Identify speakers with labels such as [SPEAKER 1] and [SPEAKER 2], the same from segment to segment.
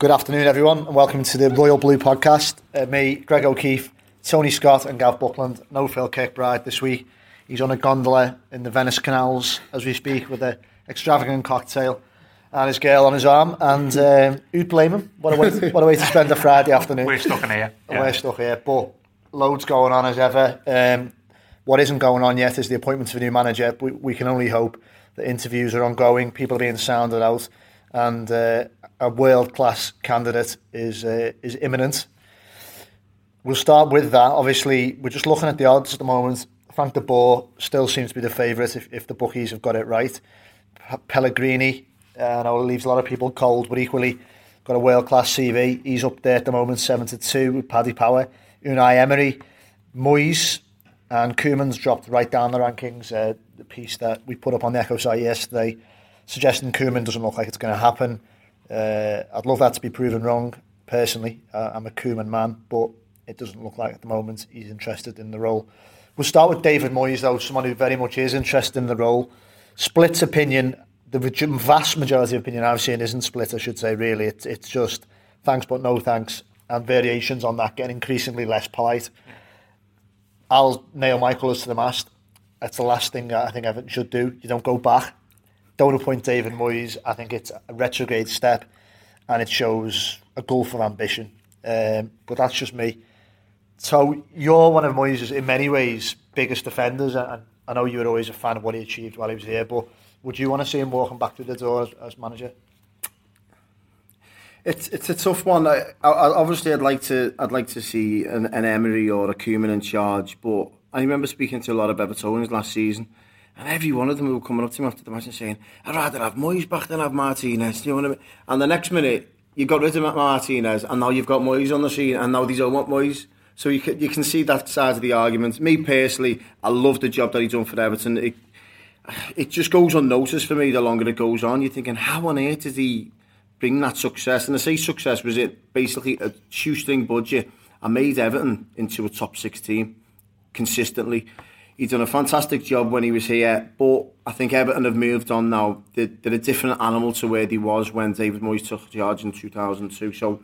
[SPEAKER 1] Good afternoon, everyone, and welcome to the Royal Blue podcast. Uh, me, Greg O'Keeffe, Tony Scott, and Gav Buckland. No Phil Kirkbride this week. He's on a gondola in the Venice canals as we speak with an extravagant cocktail and his girl on his arm. And um, who'd blame him? What a, way, what a way to spend a Friday afternoon.
[SPEAKER 2] We're stuck in here.
[SPEAKER 1] Yeah. We're stuck here, but loads going on as ever. Um, what isn't going on yet is the appointment of a new manager. We, we can only hope that interviews are ongoing, people are being sounded out, and uh, a world class candidate is uh, is imminent. We'll start with that. Obviously, we're just looking at the odds at the moment. Frank de Boer still seems to be the favourite if, if the bookies have got it right. Pellegrini, uh, I know it leaves a lot of people cold, but equally got a world class CV. He's up there at the moment, 7 to 2 with Paddy Power. Unai Emery, Moyes, and Koeman's dropped right down the rankings. Uh, the piece that we put up on the Echo site yesterday suggesting Koeman doesn't look like it's going to happen. Uh, I'd love that to be proven wrong. Personally, uh, I'm a Koeman man, but it doesn't look like at the moment he's interested in the role. We'll start with David Moyes, though, someone who very much is interested in the role. Splits opinion, the vast majority of opinion I've seen isn't split, I should say, really. It's, it's just thanks but no thanks, and variations on that getting increasingly less polite. I'll nail my colours to the mast. That's the last thing I think Everton should do. You don't go back don't appoint David Moyes. I think it's a retrograde step and it shows a gulf of ambition. Um, but that's just me. So you're one of Moyes' in many ways biggest defenders, and I know you were always a fan of what he achieved while he was here. But would you want to see him walking back through the door as, as manager?
[SPEAKER 3] It's it's a tough one. I, I, obviously, I'd like to I'd like to see an, an Emery or a Koeman in charge, but I remember speaking to a lot of Evertonians last season and every one of them were coming up to me after the match and saying, I'd rather have Moyes back than have Martinez. You know what I mean? And the next minute, you got rid of Martinez, and now you've got Moyes on the scene, and now these don't want Moyes. So you can, you can see that side of the argument. Me personally, I love the job that he's done for Everton. It, it just goes unnoticed for me the longer it goes on. You're thinking, how on earth did he bring that success? And I say success was it basically a shoestring budget I made Everton into a top six team consistently. He's done a fantastic job when he was here, but I think Everton have moved on now. They're, they're a different animal to where he was when David Moyes took charge in 2002. So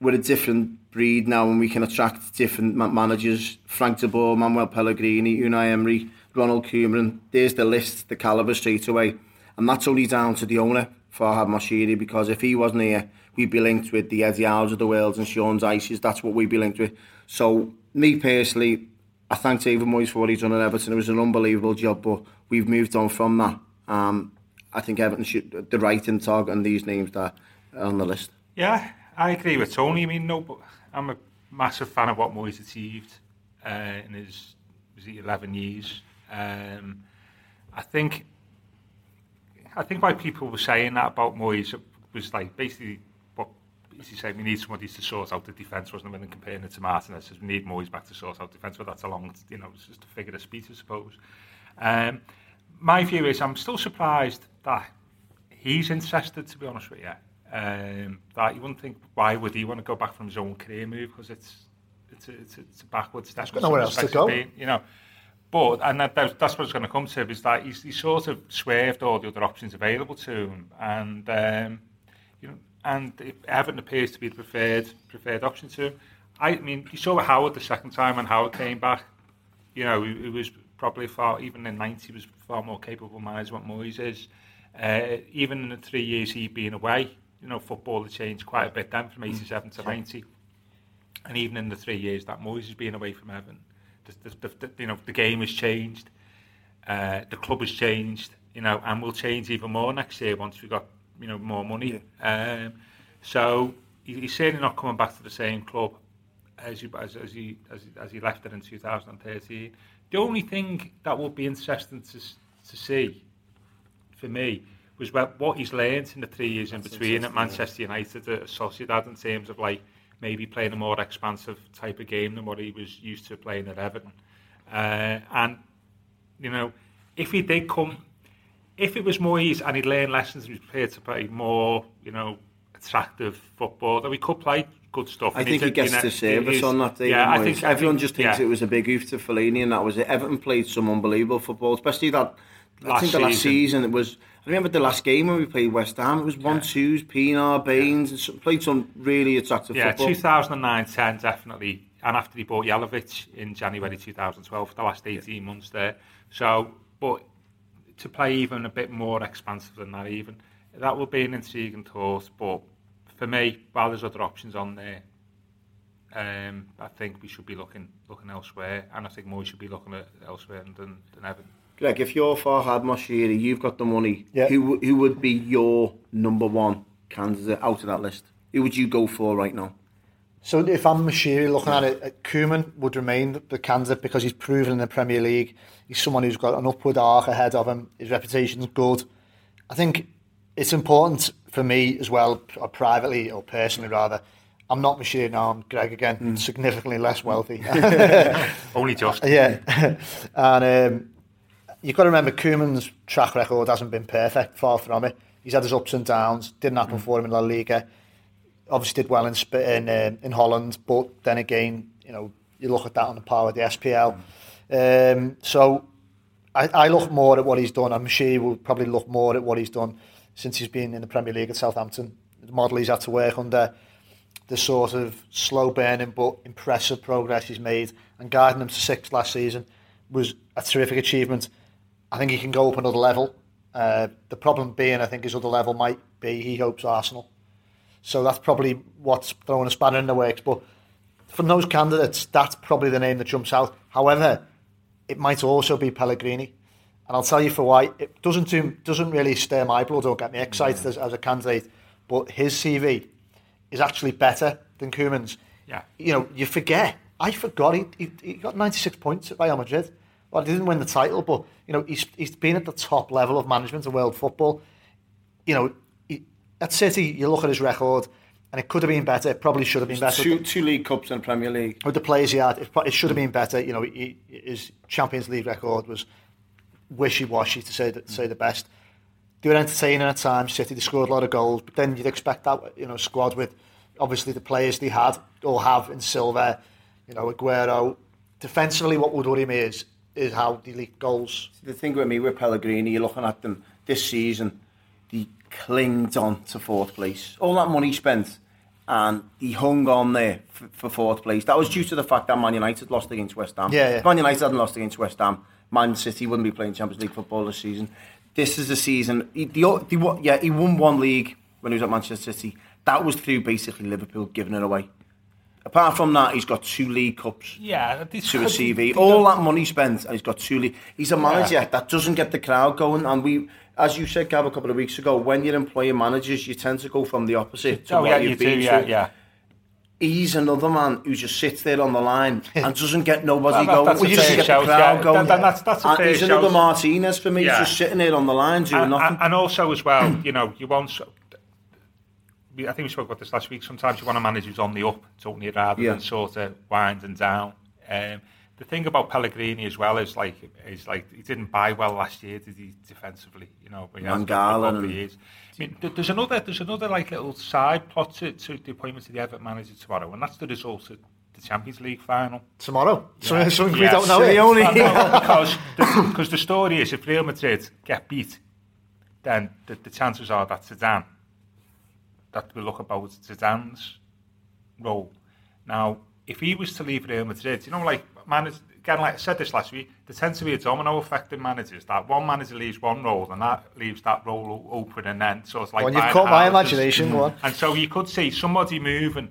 [SPEAKER 3] we're a different breed now and we can attract different managers. Frank de Boer, Manuel Pellegrini, Unai Emery, Ronald Koeman. There's the list, the calibre straight away. And that's only down to the owner, Farhad Moshiri, because if he wasn't here, we'd be linked with the Eddie of the world and Sean's Dyches. That's what we'd be linked with. So me personally, I thank David Moyes for what he's done at Everton. It was an unbelievable job, but we've moved on from that. Um, I think Everton should the right in targeting these names that are on the list.
[SPEAKER 2] Yeah, I agree with Tony. I mean, no, but I'm a massive fan of what Moyes achieved uh, in his was he 11 years. Um, I think I think why people were saying that about Moyes was like basically as you say, we need somebody to sort out the defence, wasn't it, when comparing it to Martinez, says we need Moyes back to sort out defence, but that's a long, you know, it's just a figure of speech, I suppose. Um, my view is I'm still surprised that he's interested, to be honest with you. Um, that you wouldn't think, why would he want to go back from his own career move? Because it's, it's, a, it's, a, it's a backwards step.
[SPEAKER 1] He's got nowhere else to go.
[SPEAKER 2] Being, you know, but, and that, that's what it's going to come to, is that he's, he's sort of swerved all the other options available to him. And, um, you know, and Everton appears to be the preferred preferred option to him. I mean, you saw Howard the second time and Howard came back. You know, it was probably far, even in 90, was far more capable manager what Moyes is. Uh, even in the three years he'd been away, you know, football had changed quite a bit then from 87 to 90. And even in the three years that Moyes has been away from Everton, the, the, the, you know, the game has changed, uh, the club has changed, you know, and will change even more next year once we've got you know more money. Yeah. Um, so he, he's certainly not coming back to the same club as, you, as, as, he, as, as he left it in 2013. The only thing that would be interesting to, to see for me was what, what he's learned in the three years That's in between at Manchester United, at Sociedad, in terms of like maybe playing a more expansive type of game than what he was used to playing at Everton. Uh, and, you know, if he did come if it was Moyes and he'd learn lessons and was prepared to play more, you know, attractive football, that we could play good stuff.
[SPEAKER 3] I think he gets to service on that. Day, yeah, I think everyone I think, just thinks yeah. it was a big oof to Fellaini, and that was it. Everton played some unbelievable football, especially that I think the last season it was. I remember the last game when we played West Ham. It was one twos, Pienaar, Baines, and played some really attractive
[SPEAKER 2] Yeah,
[SPEAKER 3] football.
[SPEAKER 2] 2009-10 definitely, and after he bought Jelavic in January 2012, the last 18 months there. So, but to play even a bit more expansive than that, even that would be an intriguing thought. But for me, while there's other options on there, um, I think we should be looking looking elsewhere, and I think more should be looking at elsewhere than than Everton.
[SPEAKER 3] Greg, if you're Farhad Moshiri, you've got the money.
[SPEAKER 1] Yeah.
[SPEAKER 3] Who who would be your number one candidate out of that list? Who would you go for right now?
[SPEAKER 1] So if I'm Moshiri looking at it, uh, Koeman would remain the- candidate because he's proven in the Premier League. He's someone who's got an upward arc ahead of him. His reputation's good. I think it's important for me as well, or privately or personally rather. I'm not Moshiri now. I'm Greg again, significantly less wealthy.
[SPEAKER 2] Only just.
[SPEAKER 1] yeah, and um, you've got to remember Koeman's track record hasn't been perfect. Far from it. He's had his ups and downs. Didn't happen for him in La Liga. Obviously did well in in, um, in Holland, but then again, you know, you look at that on the par with the SPL. Um, so I, I look more at what he's done. I'm sure he will probably look more at what he's done since he's been in the Premier League at Southampton. The model he's had to work under, the sort of slow burning but impressive progress he's made, and guiding them to sixth last season was a terrific achievement. I think he can go up another level. Uh, the problem being, I think his other level might be he hopes Arsenal. So that's probably what's throwing a spanner in the works. But from those candidates, that's probably the name that jumps out. However, it might also be Pellegrini. And I'll tell you for why. It doesn't do, doesn't really stir my blood or get me excited as, as a candidate. But his CV is actually better than Koeman's.
[SPEAKER 2] Yeah.
[SPEAKER 1] You know, you forget. I forgot he, he, he got 96 points at Real Madrid. Well, he didn't win the title, but, you know, he's, he's been at the top level of management of world football. You know, at City, you look at his record, and it could have been better. It probably should have been better.
[SPEAKER 3] Two two league cups in Premier League.
[SPEAKER 1] with the players he had, it, it should have been better. You know, he, his Champions League record was wishy-washy to say the, to say the best. They were entertaining at times. City they scored a lot of goals, but then you'd expect that you know squad with obviously the players they had or have in Silva, you know Aguero. Defensively, what would worry me is is how they leak goals.
[SPEAKER 3] The thing with me with Pellegrini, you're looking at them this season, he clinged on to fourth place. All that money spent, and he hung on there for, for fourth place. That was due to the fact that Man United lost against West Ham.
[SPEAKER 1] Yeah, yeah.
[SPEAKER 3] If Man United hadn't lost against West Ham, Man City wouldn't be playing Champions League football this season. This is the season. He, the, the, yeah, he won one league when he was at Manchester City. That was through basically Liverpool giving it away. Apart from that, he's got two league cups
[SPEAKER 2] Yeah, this
[SPEAKER 3] to a CV. All that money spent, and he's got two. Le- he's a manager that doesn't get the crowd going. And we, as you said, Gav, a couple of weeks ago, when you're employing managers, you tend to go from the opposite to
[SPEAKER 2] Oh
[SPEAKER 3] what
[SPEAKER 2] yeah,
[SPEAKER 3] you've
[SPEAKER 2] you do.
[SPEAKER 3] been
[SPEAKER 2] Yeah, yeah.
[SPEAKER 3] He's another man who just sits there on the line and doesn't get nobody
[SPEAKER 2] Well,
[SPEAKER 3] going.
[SPEAKER 2] that's a
[SPEAKER 3] He doesn't
[SPEAKER 2] fair
[SPEAKER 3] get the crowd
[SPEAKER 2] yeah.
[SPEAKER 3] going.
[SPEAKER 2] That- that- that's- that's a fair
[SPEAKER 3] he's another. Martinez for me.
[SPEAKER 2] Yeah.
[SPEAKER 3] Just sitting there on the line doing
[SPEAKER 2] and,
[SPEAKER 3] nothing.
[SPEAKER 2] and- and also as well, you know, you want. I think we spoke about this last week. Sometimes you want a manager who's on the up, don't you, rather
[SPEAKER 3] Yeah.
[SPEAKER 2] than sort of winding down. Um, the thing about Pellegrini as well is like is like he didn't buy well last year, did he? Defensively, you know, but he has been for a
[SPEAKER 3] Mangala
[SPEAKER 2] couple of
[SPEAKER 3] and-
[SPEAKER 2] years. I mean, there's another there's another like little side plot to, to the appointment of the Everton manager tomorrow, and that's the result of the Champions League final.
[SPEAKER 1] Tomorrow, so,
[SPEAKER 2] Yeah.
[SPEAKER 1] something we don't know.
[SPEAKER 3] The only-
[SPEAKER 2] Well, because the, because the story is if Real Madrid get beat, then the, the chances are that Zidane, that we look about Zidane's role. Now, if he was to leave Real Madrid, you know, like managers, again, like I said this last week, there tends to be a domino effect in managers. That one manager leaves one role, and that leaves that role open, and then so it's like.
[SPEAKER 1] Well, you've caught my imagination. Go on.
[SPEAKER 2] And so you could see somebody moving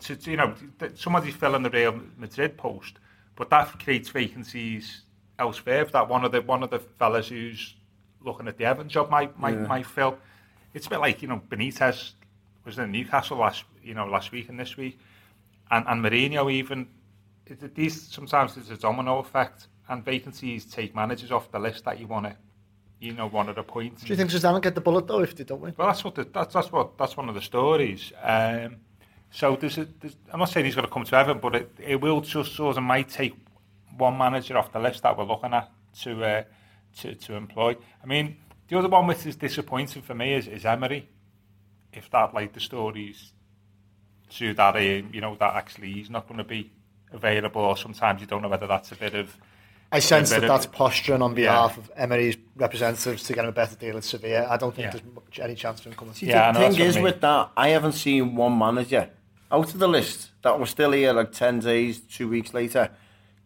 [SPEAKER 2] to, you know, somebody filling the Real Madrid post, but that creates vacancies elsewhere. That one of the one of the fellas who's looking at the Everton job might might,
[SPEAKER 3] Yeah.
[SPEAKER 2] might fill. It's a bit like you know Benitez was in Newcastle last you know last week and this week, and and Mourinho even. These sometimes there's a domino effect, and vacancies take managers off the list that you want to, you know, want to appoint.
[SPEAKER 1] Do you think will get the bullet though if they don't win?
[SPEAKER 2] Well, that's what the, that's that's what that's one of the stories. Um, so there's, a, there's I'm not saying he's going to come to Everton, but it, it will just sort of might take one manager off the list that we're looking at to uh, to to employ. I mean, the other one which is disappointing for me is, is Emery. If that like the stories to that, um, you know, that actually he's not going to be available, or sometimes you don't know whether that's a bit of
[SPEAKER 1] I sense that
[SPEAKER 2] of-
[SPEAKER 1] that's posturing on behalf
[SPEAKER 2] Yeah.
[SPEAKER 1] of Emery's representatives to get him a better deal at Sevilla. I don't think
[SPEAKER 2] Yeah.
[SPEAKER 1] there's much, any chance of him coming.
[SPEAKER 3] See,
[SPEAKER 2] Yeah,
[SPEAKER 3] the thing
[SPEAKER 2] what I
[SPEAKER 3] is
[SPEAKER 2] mean.
[SPEAKER 3] with that, I haven't seen one manager out of the list that was still here like 10 days, two weeks later,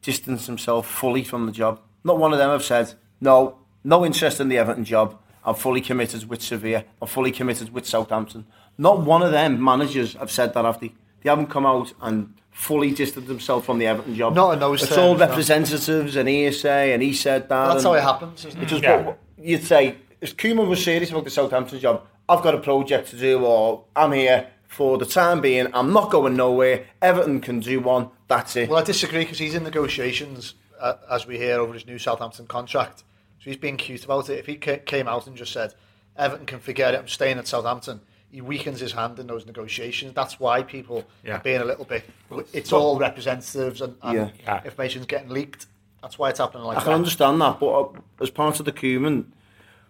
[SPEAKER 3] distance himself fully from the job. Not one of them have said, no, no interest in the Everton job. I'm fully committed with Sevilla. I'm fully committed with Southampton. Not one of them managers have said that, have they? They haven't come out and fully distanced themselves from the Everton job.
[SPEAKER 1] Not in those
[SPEAKER 3] It's
[SPEAKER 1] terms,
[SPEAKER 3] all
[SPEAKER 1] no.
[SPEAKER 3] representatives and ESA and he said that.
[SPEAKER 1] That's how it happens, isn't it?
[SPEAKER 3] It just
[SPEAKER 2] Yeah.
[SPEAKER 3] what you'd say if Koeman was serious about the Southampton job, I've got a project to do, or I'm here for the time being. I'm not going nowhere. Everton can do one. That's it.
[SPEAKER 1] Well, I disagree because he's in negotiations, uh, as we hear, over his new Southampton contract. So he's being cute about it. If he came out and just said, Everton can forget it, I'm staying at Southampton, he weakens his hand in those negotiations. That's why people
[SPEAKER 2] Yeah.
[SPEAKER 1] are being a little bit. It's all representatives and, and
[SPEAKER 3] Yeah.
[SPEAKER 2] Yeah.
[SPEAKER 1] information's getting leaked. That's why it's happening like
[SPEAKER 3] I can
[SPEAKER 1] that.
[SPEAKER 3] understand that, but uh, as part of the Koeman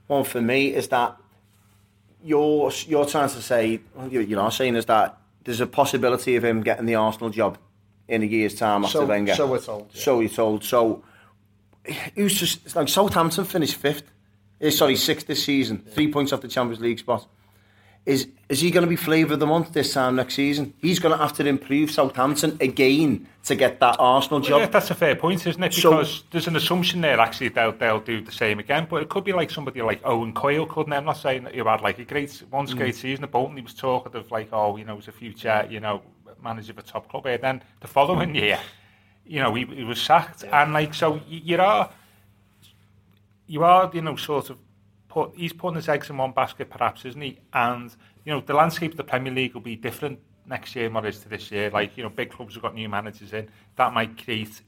[SPEAKER 3] one for me is that you're you're trying to say well, you- you're saying is that there's a possibility of him getting the Arsenal job in a year's time after
[SPEAKER 1] So-
[SPEAKER 3] Wenger.
[SPEAKER 1] so we're told, yeah.
[SPEAKER 3] So we're told. So who's just it's like Southampton finished fifth. Eh, sorry, sixth this season, three points off the Champions League spot. Is is he going to be flavour of the month this time next season? He's going to have to improve Southampton again to get that Arsenal
[SPEAKER 2] Well,
[SPEAKER 3] job.
[SPEAKER 2] yeah, that's a fair point, isn't it?
[SPEAKER 3] So-
[SPEAKER 2] Because there's an assumption there actually they'll they'll do the same again. But it could be like somebody like Owen Coyle, couldn't it? I'm not saying that he had like a great once
[SPEAKER 3] Mm.
[SPEAKER 2] great season at Bolton. He was talking of like, oh, you know, he's a future, you know, manager of a top club. And then the following year, you know, he, he was sacked, and like so, y- you are you are, you know, sort of put. He's putting his eggs in one basket, perhaps, isn't he? And you know, the landscape of the Premier League will be different next year than what it is to this year. Like you know, big clubs have got new managers in. That might create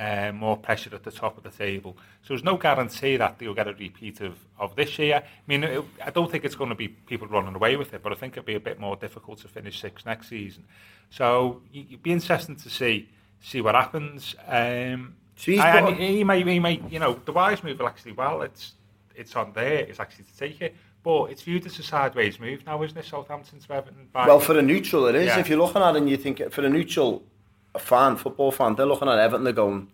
[SPEAKER 2] uh, more pressure at the top of the table. So there's no guarantee that they'll get a repeat of, of this year. I mean, it, I don't think it's going to be people running away with it, but I think it'll be a bit more difficult to finish sixth next season. So it'd be interesting to see see what happens. Um,
[SPEAKER 3] So
[SPEAKER 2] I- and he may, he may, you know, the wise move will actually, well, it's it's on there, it's actually to take it. But it's viewed as a sideways move now, isn't it? Southampton to Everton.
[SPEAKER 3] Well, for a neutral, it is.
[SPEAKER 2] Yeah.
[SPEAKER 3] If you're looking at it and you think, for a neutral a fan, football fan, they're looking at Everton, they're going,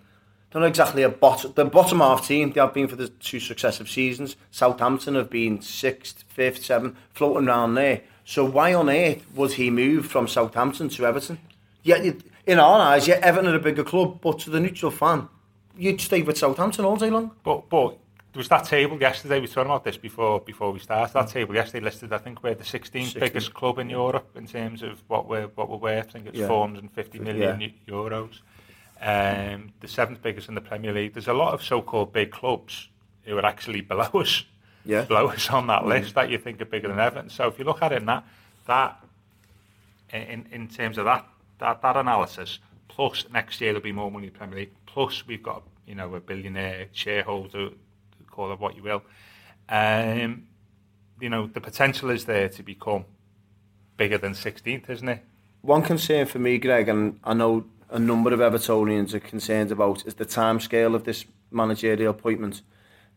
[SPEAKER 3] they're not exactly a bottom, the bottom half team. They have been for the two successive seasons. Southampton have been sixth, fifth, seventh, floating around there. So why on earth was he moved from Southampton to Everton? Yeah, in our eyes, yeah, Everton are a bigger club, but to the neutral fan, you'd stay with Southampton all day long.
[SPEAKER 2] But but there was that table yesterday. We were talking about this before before we started. That table yesterday listed, I think, we're the 16th
[SPEAKER 3] 16th.
[SPEAKER 2] biggest club in Europe in terms of what we're what we're worth. I think it's
[SPEAKER 3] Yeah.
[SPEAKER 2] 450 million eu- euros. Um, the seventh biggest in the Premier League. There's a lot of so-called big clubs who are actually below us.
[SPEAKER 3] Yeah.
[SPEAKER 2] below us on
[SPEAKER 3] Mm.
[SPEAKER 2] that list that you think are bigger than Everton. So if you look at it in that that in in terms of that that, that analysis, plus next year there'll be more money in the Premier League. Plus we've got you know a billionaire shareholder, call what you will. Um, you know the potential is there to become bigger than 16th, isn't it?
[SPEAKER 3] One concern for me, Greg, and I know a number of Evertonians are concerned about, is the time scale of this managerial appointment.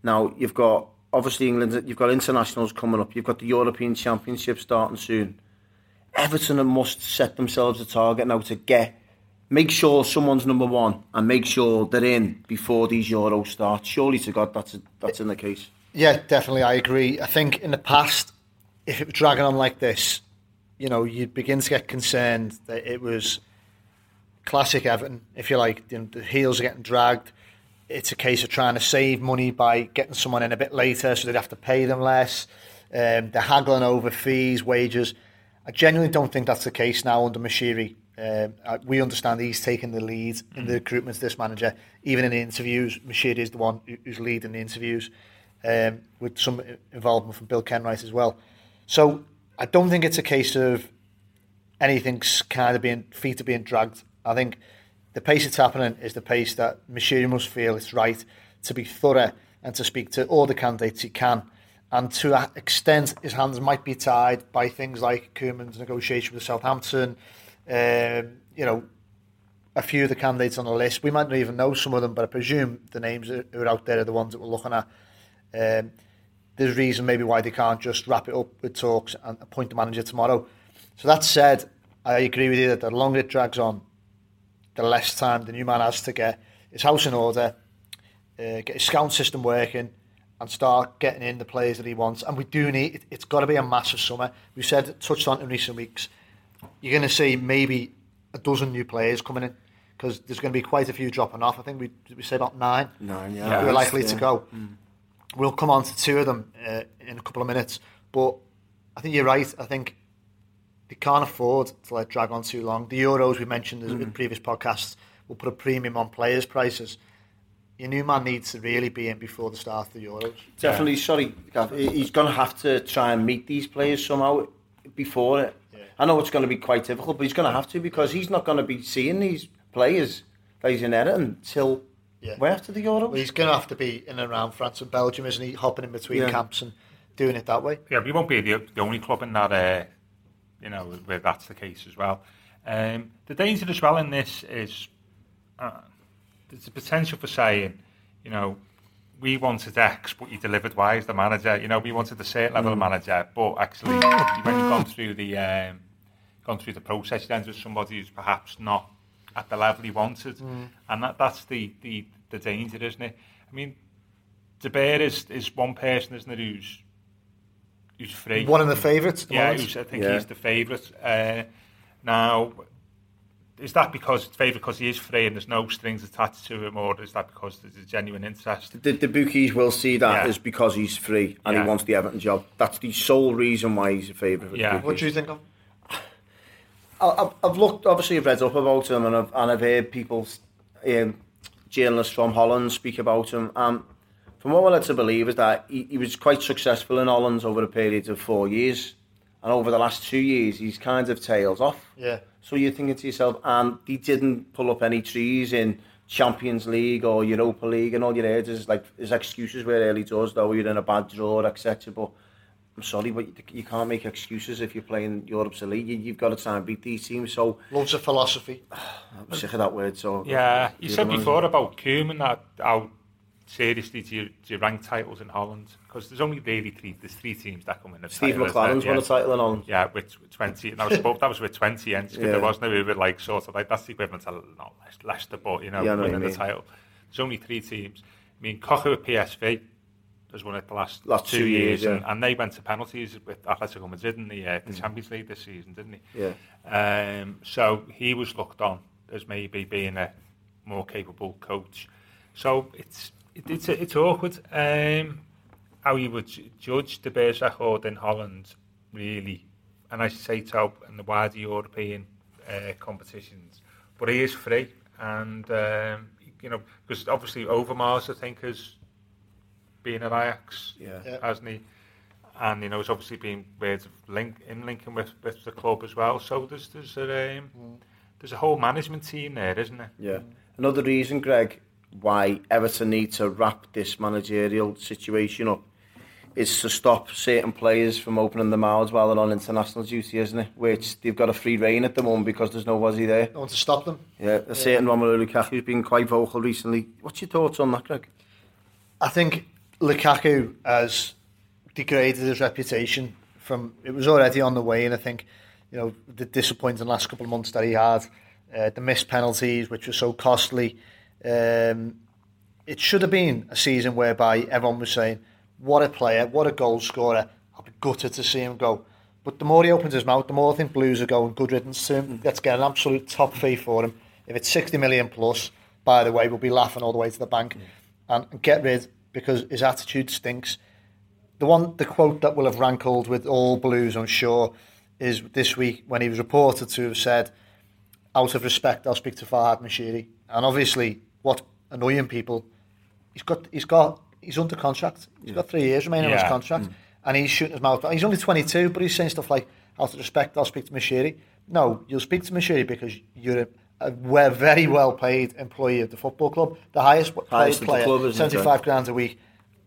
[SPEAKER 3] Now, you've got, obviously, England, you've got internationals coming up, you've got the European Championship starting soon. Everton must set themselves a target now to get, make sure someone's number one and make sure they're in before these Euros start. Surely to God, that's, a, that's in the case.
[SPEAKER 1] Yeah, definitely, I agree. I think in the past, if it was dragging on like this, you know, you'd begin to get concerned that it was classic Everton, if you like. You know, the heels are getting dragged. It's a case of trying to save money by getting someone in a bit later so they'd have to pay them less. Um, they're haggling over fees, wages. I genuinely don't think that's the case now under Moshiri. Um, we understand he's taking the lead in the recruitment of this manager. Even in the interviews, Moshiri is the one who's leading the interviews um, with some involvement from Bill Kenwright as well. So I don't think it's a case of anything's kind of being feet are being dragged. I think the pace it's happening is the pace that Moshiri must feel it's right to be thorough and to speak to all the candidates he can. And to that extent, his hands might be tied by things like Koeman's negotiation with Southampton. Um, you know, a few of the candidates on the list. We might not even know some of them, but I presume the names that are out there are the ones that we're looking at. Um, there's reason maybe why they can't just wrap it up with talks and appoint the manager tomorrow. So that said, I agree with you that the longer it drags on, the less time the new man has to get his house in order, uh, get his scout system working, and start getting in the players that he wants. And we do need it, it's got to be a massive summer. We've said touched on in recent weeks. You're going to see maybe a dozen new players coming in because there's going to be quite a few dropping off. I think we we say about nine.
[SPEAKER 3] Nine, yeah.
[SPEAKER 2] Yeah.
[SPEAKER 1] who are likely
[SPEAKER 3] Yeah.
[SPEAKER 1] to go. We'll come on to two of them uh, in a couple of minutes, but I think you're right. I think they can't afford to let it drag on too long. The Euros we mentioned in previous podcasts will put a premium on players' prices. Your new man needs to really be in before the start of the Euros.
[SPEAKER 3] Definitely, sorry, Gav, he's going to have to try and meet these players somehow before it.
[SPEAKER 1] Yeah.
[SPEAKER 3] I know it's going to be quite difficult, but he's going to have to because he's not going to be seeing these players that he's inheriting until
[SPEAKER 1] Yeah.
[SPEAKER 3] way after the Euros.
[SPEAKER 1] Well, he's going to have to be in and around France and Belgium, isn't he? Hopping in between
[SPEAKER 3] Yeah.
[SPEAKER 1] camps and doing it that way.
[SPEAKER 2] Yeah, we won't be the, the only club in that, uh, you know, where that's the case as well. Um, the danger as well in this is uh, there's a potential for saying, you know, we wanted X, but you delivered Y as the manager. You know, we wanted a certain level of manager, but actually, when you've gone through the um, gone through the process, you end with somebody who's perhaps not at the level he wanted, and that, that's the, the the danger, isn't it? I mean, De Boer is is one person, isn't it, who's who's free.
[SPEAKER 1] One of the favourites.
[SPEAKER 2] Yeah, who's, I think
[SPEAKER 3] Yeah.
[SPEAKER 2] he's the favourite. Uh, now, is that because it's favourite because he is free and there's no strings attached to him, or is that because there's a genuine interest?
[SPEAKER 3] The, the bookies will see that
[SPEAKER 2] Yeah.
[SPEAKER 3] as because he's free and
[SPEAKER 2] Yeah.
[SPEAKER 3] he wants the Everton job. That's the sole reason why he's a favourite.
[SPEAKER 2] Yeah.
[SPEAKER 1] What do you think of?
[SPEAKER 3] I've, I've looked, obviously, I've read up about him, and I've and I've heard people, um, journalists from Holland, speak about him. Um, from what we're led to believe is that he, he was quite successful in Holland over a period of four years, and over the last two years, he's kind of tails off.
[SPEAKER 1] Yeah.
[SPEAKER 3] So you're thinking to yourself, and he didn't pull up any trees in Champions League or Europa League, and all you heard is like his excuses were early doors, though you're in a bad draw, etc. But I'm sorry, but you, you can't make excuses if you're playing Europe's elite. You, you've got to try and beat these teams. So
[SPEAKER 1] Loads of philosophy.
[SPEAKER 3] I'm sick of that word. So
[SPEAKER 2] Yeah, you said
[SPEAKER 3] other one-
[SPEAKER 2] before about Koeman that how seriously do you, do you rank titles in Holland? Because there's only really three, there's three teams that come in. the
[SPEAKER 3] Steve
[SPEAKER 2] title, isn't?
[SPEAKER 3] McClaren's won a title in Holland.
[SPEAKER 2] Yeah, with with Twente. And that was, both, that was with Twente ends, because
[SPEAKER 3] Yeah.
[SPEAKER 2] there was no over like sort of like, that's the equivalent to not Leic- Leicester, but, you know,
[SPEAKER 3] Yeah, I know
[SPEAKER 2] winning the title. There's only three teams. I mean, Cocu at PSV has won it the last,
[SPEAKER 3] Last two years,
[SPEAKER 2] and,
[SPEAKER 3] yeah.
[SPEAKER 2] and they went to penalties with Atletico Madrid in the, uh, the Champions League this season, didn't he?
[SPEAKER 3] Yeah.
[SPEAKER 2] Um, so he was looked on as maybe being a more capable coach. So it's it, it's it's awkward um, how you would judge De Boer's record in Holland, really, and I say so in the wider European uh, competitions. But he is free, and um, you know because obviously Overmars I think has been at Ajax,
[SPEAKER 3] Yeah.
[SPEAKER 1] Yeah.
[SPEAKER 2] hasn't he? And you know, he's obviously been ways of link in linking with, with the club as well. So there's there's a um, there's a whole management team there, isn't there?
[SPEAKER 3] Yeah. Another reason, Greg, why Everton need to wrap this managerial situation up is to stop certain players from opening their mouths while they're on international duty, isn't it? Which they've got a free reign at the moment because there's nobody there.
[SPEAKER 1] I want to stop them.
[SPEAKER 3] Yeah, a certain Romelu Lukaku's been quite vocal recently. What's your thoughts on that, Greg?
[SPEAKER 1] I think Lukaku has degraded his reputation from it was already on the way, and I think you know the disappointing last couple of months that he had, uh, the missed penalties which were so costly. Um, it should have been a season whereby everyone was saying, "What a player! What a goal scorer! I'll be gutted to see him go." But the more he opens his mouth, the more I think Blues are going good riddance to him. Let's get an absolute top fee for him. If it's 60 million plus, by the way, we'll be laughing all the way to the bank. And get rid because his attitude stinks. The one, the quote that will have rankled with all Blues, I'm sure, is this week when he was reported to have said, out of respect, I'll speak to Farhad Moshiri. And obviously, what annoying people, he's got, he's got, he's under contract. He's got three years remaining on his
[SPEAKER 2] Yeah.
[SPEAKER 1] contract, mm. and he's shooting his mouth. He's only 22, but he's saying stuff like, out of respect, I'll speak to Moshiri. No, you'll speak to Moshiri because you're a, Uh, a we- very well paid employee of the football club, the highest,
[SPEAKER 3] Highest
[SPEAKER 1] paid player,
[SPEAKER 3] club, isn't
[SPEAKER 1] 75 grand a week.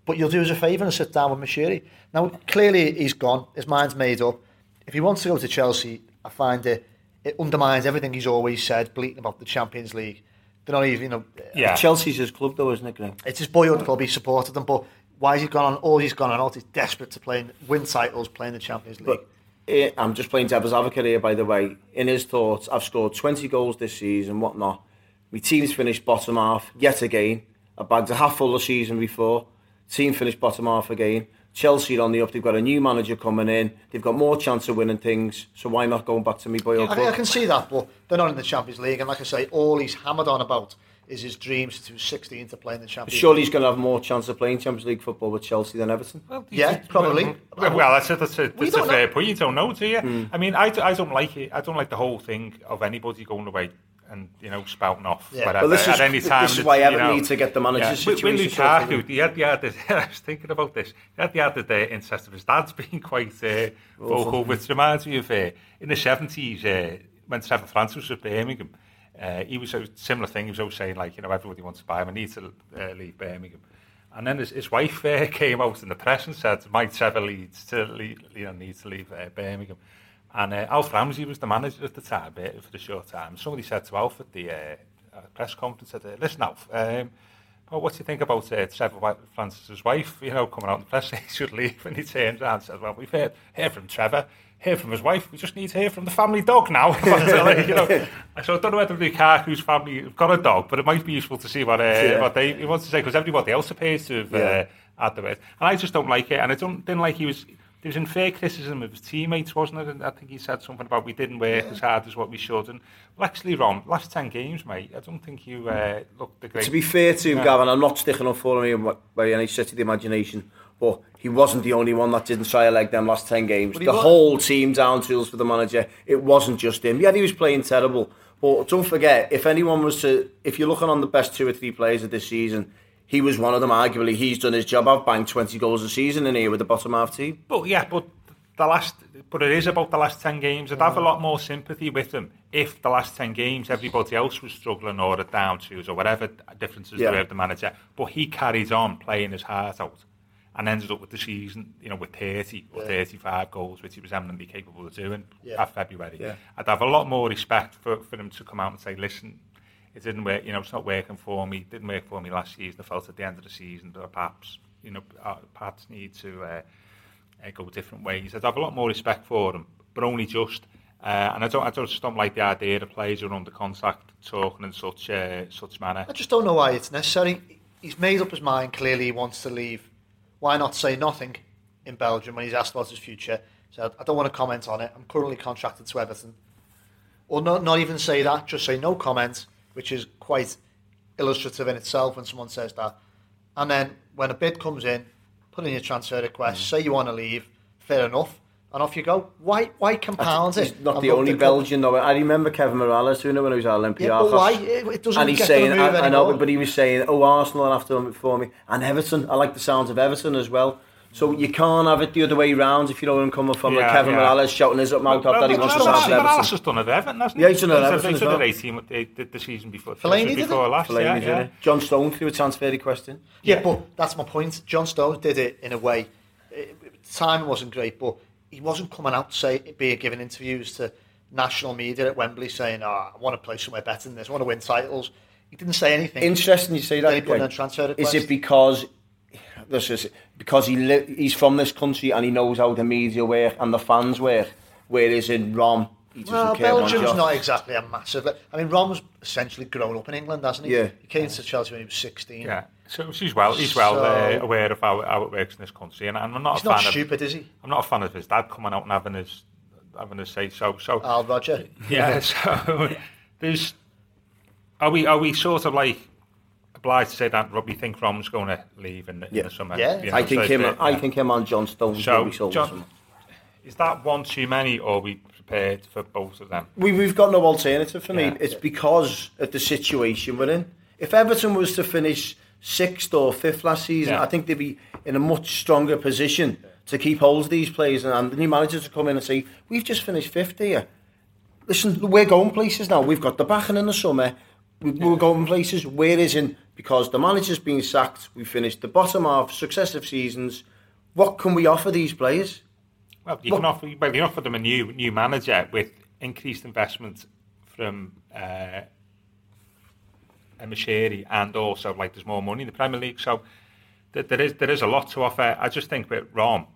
[SPEAKER 1] But you'll do us a favour and sit down with Moshiri. Now, clearly he's gone. His mind's made up. If he wants to go to Chelsea, I find it it undermines everything he's always said, bleating about the Champions League. They're not even, you know, uh,
[SPEAKER 2] Yeah.
[SPEAKER 3] Chelsea's his club, though, isn't it, Greg?
[SPEAKER 1] it's his boyhood club. He supported them, but why has he gone on? All he's gone on out. He's desperate to play, in, win titles, playing the Champions League.
[SPEAKER 3] But Eh, I'm just playing devil's advocate here, by the way. In his thoughts, I've scored 20 goals this season, and whatnot. My team's finished bottom half yet again. a bagged a half full the season before. Team finished bottom half again. Chelsea on the up. They've got a new manager coming in. They've got more chance of winning things. So why not going back to me boy?
[SPEAKER 1] I, I can see that, but they're not in the Champions League, and like I say, all he's hammered on about is his dreams to 16 to play in the Champions
[SPEAKER 3] Surely he's going to have more chance of playing Champions League football with Chelsea than Everton.
[SPEAKER 1] Well, yeah, probably.
[SPEAKER 2] Well, well, that's a, that's a, that's a fair know. point. You don't know, do you? Mm. I mean, I, I don't like it. I don't like the whole thing of anybody going away and you know spouting off yeah. whatever,
[SPEAKER 3] this is,
[SPEAKER 2] at any time.
[SPEAKER 3] This is why Everton you know, need to get the manager yeah. situation.
[SPEAKER 2] With Lukaku, he had, he had I was thinking about this. He had the added uh, incest of his dad's being quite uh, vocal, which reminds me of uh, in the seventies uh, when Trevor Francis was at Birmingham. Uh, he was a similar thing. He was always saying like, you know, everybody wants to buy him. I need to uh, leave Birmingham. And then his, his wife uh, came out in the press and said, Mike Trevor needs to leave, you know, needs to leave uh, Birmingham. And uh, Alf Ramsey was the manager at the time uh, for the short time. Somebody said to Alf at the uh, press conference, said, uh, listen Alf, um, well, what do you think about uh, Trevor Francis's wife, you know, coming out in the press he should leave? And he turned around and said, well, we've heard, heard from Trevor hear from his wife. We just need to hear from the family dog now. you know, so I don't know whether the car whose family have got a dog, but it might be useful to see what, uh, yeah. what they he wants to say because everybody else appears to have yeah. uh, had the bit. And I just don't like it. And I don't didn't like he was. There was unfair criticism of his teammates, wasn't it? And I think he said something about we didn't work yeah. as hard as what we should. And well, actually, Ron, last 10 games, mate, I don't think you uh, looked the great.
[SPEAKER 3] To be fair to him, yeah. Gavin, I'm not sticking up for him by any stretch of the imagination. But he wasn't the only one that didn't try a leg them last 10 games. The was. whole team down tools for the manager. It wasn't just him. Yeah, he was playing terrible. But don't forget, if anyone was to, if you're looking on the best two or three players of this season, he was one of them. Arguably, he's done his job. I've banged 20 goals a season in here with the bottom half team.
[SPEAKER 2] But yeah, but the last, but it is about the last 10 games. I'd have a lot more sympathy with him if the last 10 games everybody else was struggling or the down twos or whatever differences yeah. there with the manager. But he carries on playing his heart out and ended up with the season, you know, with 30 or yeah. 35 goals, which he was eminently capable of doing yeah. at February. Yeah. I'd have a lot more respect for, for him to come out and say, listen, it didn't work, you know, it's not working for me, it didn't work for me last season, I felt at the end of the season that perhaps, you know, perhaps need to uh, uh, go different ways. I'd have a lot more respect for him, but only just. Uh, and I don't, I just don't like the idea of players are under contract talking in such uh, such manner.
[SPEAKER 1] I just don't know why it's necessary. He's made up his mind. Clearly, he wants to leave why not say nothing in Belgium when he's asked about his future? So I don't want to comment on it. I'm currently contracted to Everton. Or not, not even say that, just say no comment, which is quite illustrative in itself when someone says that. And then when a bid comes in, put in your transfer request, mm. say you want to leave, fair enough and off you go. Why why compound it?
[SPEAKER 3] He's not the only Belgian though. I remember Kevin Mirallas, doing it when he was at Olympiacos. Yeah, but why?
[SPEAKER 1] It doesn't and he's saying, I,
[SPEAKER 3] I, know, but he was saying, oh, Arsenal will have to done it for me. And Everton, I like the sounds of Everton as well. So you can't have it the other way round if you know where I'm coming from. Yeah, like Kevin yeah. Mirallas shouting his up mouth well, that he wants to
[SPEAKER 2] sound Everton. Mirallas has done it Everton, hasn't he?
[SPEAKER 3] Yeah, he's done it Everton
[SPEAKER 2] as
[SPEAKER 3] well.
[SPEAKER 2] He's done it the, the season before.
[SPEAKER 1] Fellaini did
[SPEAKER 2] before
[SPEAKER 1] it?
[SPEAKER 2] last, Fellaini yeah, yeah.
[SPEAKER 3] John Stones threw a transfer question.
[SPEAKER 1] Yeah, yeah, but that's my point. John Stones did it in a way. It, time wasn't great, but he wasn't coming out to say, be giving interviews to national media at Wembley saying, oh, I want to play somewhere better than this, I want to win titles. He didn't say anything.
[SPEAKER 3] Interesting you say that.
[SPEAKER 1] He put in a transfer
[SPEAKER 3] request. Is it because this is because he li- he's from this country and he knows how the media work and the fans work, whereas in Rom, he doesn't well, care
[SPEAKER 1] Belgium's not exactly a massive. I mean, Rom's essentially grown up in England, hasn't he?
[SPEAKER 3] Yeah.
[SPEAKER 1] He came to Chelsea when he was 16.
[SPEAKER 2] Yeah. So he's well, he's well so, uh, aware of how, how it works in this country, and, I'm not
[SPEAKER 1] he's
[SPEAKER 2] a fan
[SPEAKER 1] not stupid,
[SPEAKER 2] of,
[SPEAKER 1] is he?
[SPEAKER 2] I'm not a fan of his dad coming out and having his having his say so. So
[SPEAKER 1] Al Roger.
[SPEAKER 2] Yeah. so there's are we are we sort of like obliged to say that we think Rom's going to leave in,
[SPEAKER 1] yeah.
[SPEAKER 2] in the summer?
[SPEAKER 1] Yeah. You
[SPEAKER 3] know, I think so him. The, I think him on John Stones.
[SPEAKER 2] So John, is that one too many, or are we prepared for both of them?
[SPEAKER 3] We we've got no alternative for yeah. me. It's because of the situation we're in. If Everton was to finish sixth or fifth last season, yeah. I think they'd be in a much stronger position to keep hold of these players and, and the new managers to come in and say, we've just finished fifth here. Listen, we're going places now. We've got the backing in the summer. We, yeah. We're going places. Where isn't? Because the manager's been sacked. We finished the bottom half successive seasons. What can we offer these players?
[SPEAKER 2] Well, you what? can offer. Well, you offer them a new new manager with increased investment from uh, Emisheri, and also like there's more money in the Premier League. So th there is there is a lot to offer. I just think with Rom,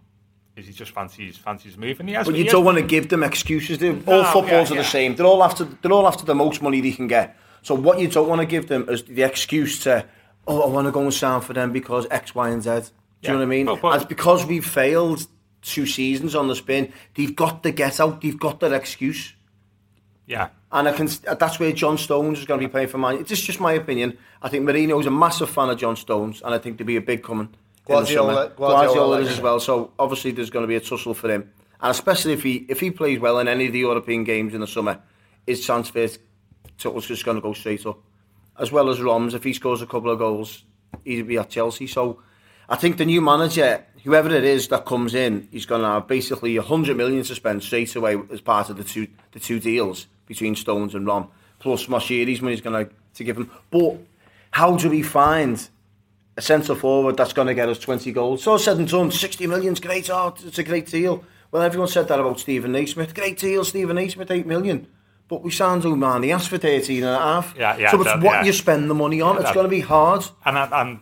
[SPEAKER 2] is he just fancies fancies moving? He has,
[SPEAKER 3] but you don't want to give them excuses. They're, no, all footballs yeah, yeah. are the same. They're all after they're all after the most money they can get. So what you don't want to give them is the excuse to, oh, I want to go and sign for them because X, Y, and Z. Do you
[SPEAKER 2] yeah.
[SPEAKER 3] know what I mean?
[SPEAKER 2] But, but,
[SPEAKER 3] As because we've failed two seasons on the spin, they've got the get out. They've got their excuse.
[SPEAKER 2] Yeah.
[SPEAKER 3] And I can, uh, that's where John Stones is going to be playing for Man. It's just just my opinion. I think Mourinho's a massive fan of John Stones, and I think there'll be a big coming. in the
[SPEAKER 1] Guardiola-
[SPEAKER 3] summer.
[SPEAKER 1] Guardiola
[SPEAKER 3] Guardiola
[SPEAKER 1] likes
[SPEAKER 3] is as well. So obviously there's going to be a tussle for him, and especially if he if he plays well in any of the European games in the summer, his transfer total's just going to go straight up. As well as Roms, if he scores a couple of goals, he'll be at Chelsea. So I think the new manager, whoever it is that comes in, he's going to have basically a hundred million to spend straight away as part of the two the two deals between Stones and Rom, plus Moshiri's money he's going to to give him. But how do we find a centre forward that's going to get us 20 goals? So said and done, 60 million's great, oh, it's a great deal. Well, everyone said that about Stephen Naismith. Great deal, Stephen Naismith, 8 million. But we signed Omani, asked for 13 and a half.
[SPEAKER 2] Yeah, yeah,
[SPEAKER 3] so it's
[SPEAKER 2] that-
[SPEAKER 3] what
[SPEAKER 2] yeah.
[SPEAKER 3] you spend the money on.
[SPEAKER 2] Yeah,
[SPEAKER 3] it's going to be hard.
[SPEAKER 2] And, and, and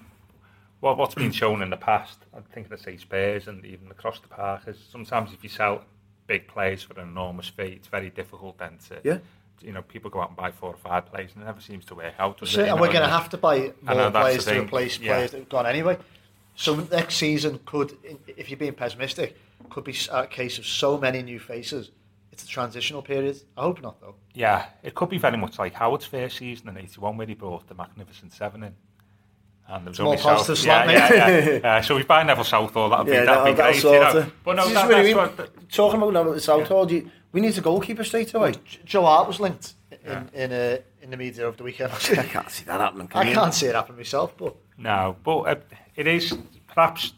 [SPEAKER 2] what, what's been shown in the past, I think thinking of say Spurs and even across the park, is sometimes if you sell big players for an enormous fee, it's very difficult then to,
[SPEAKER 3] Yeah.
[SPEAKER 2] you know, people go out and buy four or five players and it never seems to work out.
[SPEAKER 1] And we're going to have to buy more players to replace
[SPEAKER 2] Yeah.
[SPEAKER 1] players that have gone anyway. So next season could, if you're being pessimistic, could be a case of so many new faces. It's a transitional period. I hope not, though.
[SPEAKER 2] Yeah, it could be very much like Howard's first season in 81 where he brought the Magnificent Seven in. And there was
[SPEAKER 1] More
[SPEAKER 2] only
[SPEAKER 1] positive
[SPEAKER 2] South.
[SPEAKER 1] slant,
[SPEAKER 2] yeah,
[SPEAKER 1] mate.
[SPEAKER 2] yeah, yeah. Uh, so we buy Neville Southall, that'd be,
[SPEAKER 3] Yeah,
[SPEAKER 2] that'd be
[SPEAKER 3] that'll,
[SPEAKER 2] great.
[SPEAKER 3] that'll
[SPEAKER 2] You
[SPEAKER 3] sort
[SPEAKER 2] know. But no,
[SPEAKER 3] This is
[SPEAKER 2] that,
[SPEAKER 3] what I
[SPEAKER 2] that's
[SPEAKER 3] mean.
[SPEAKER 2] what,
[SPEAKER 3] Talking about Neville at the Southall, you- we need a goalkeeper straight away.
[SPEAKER 1] J- Joe Hart was linked in in, uh, in the media over the weekend.
[SPEAKER 3] I can't see that happening. Can
[SPEAKER 1] I
[SPEAKER 3] you?
[SPEAKER 1] can't see it happen myself, but
[SPEAKER 2] No, but uh, it is perhaps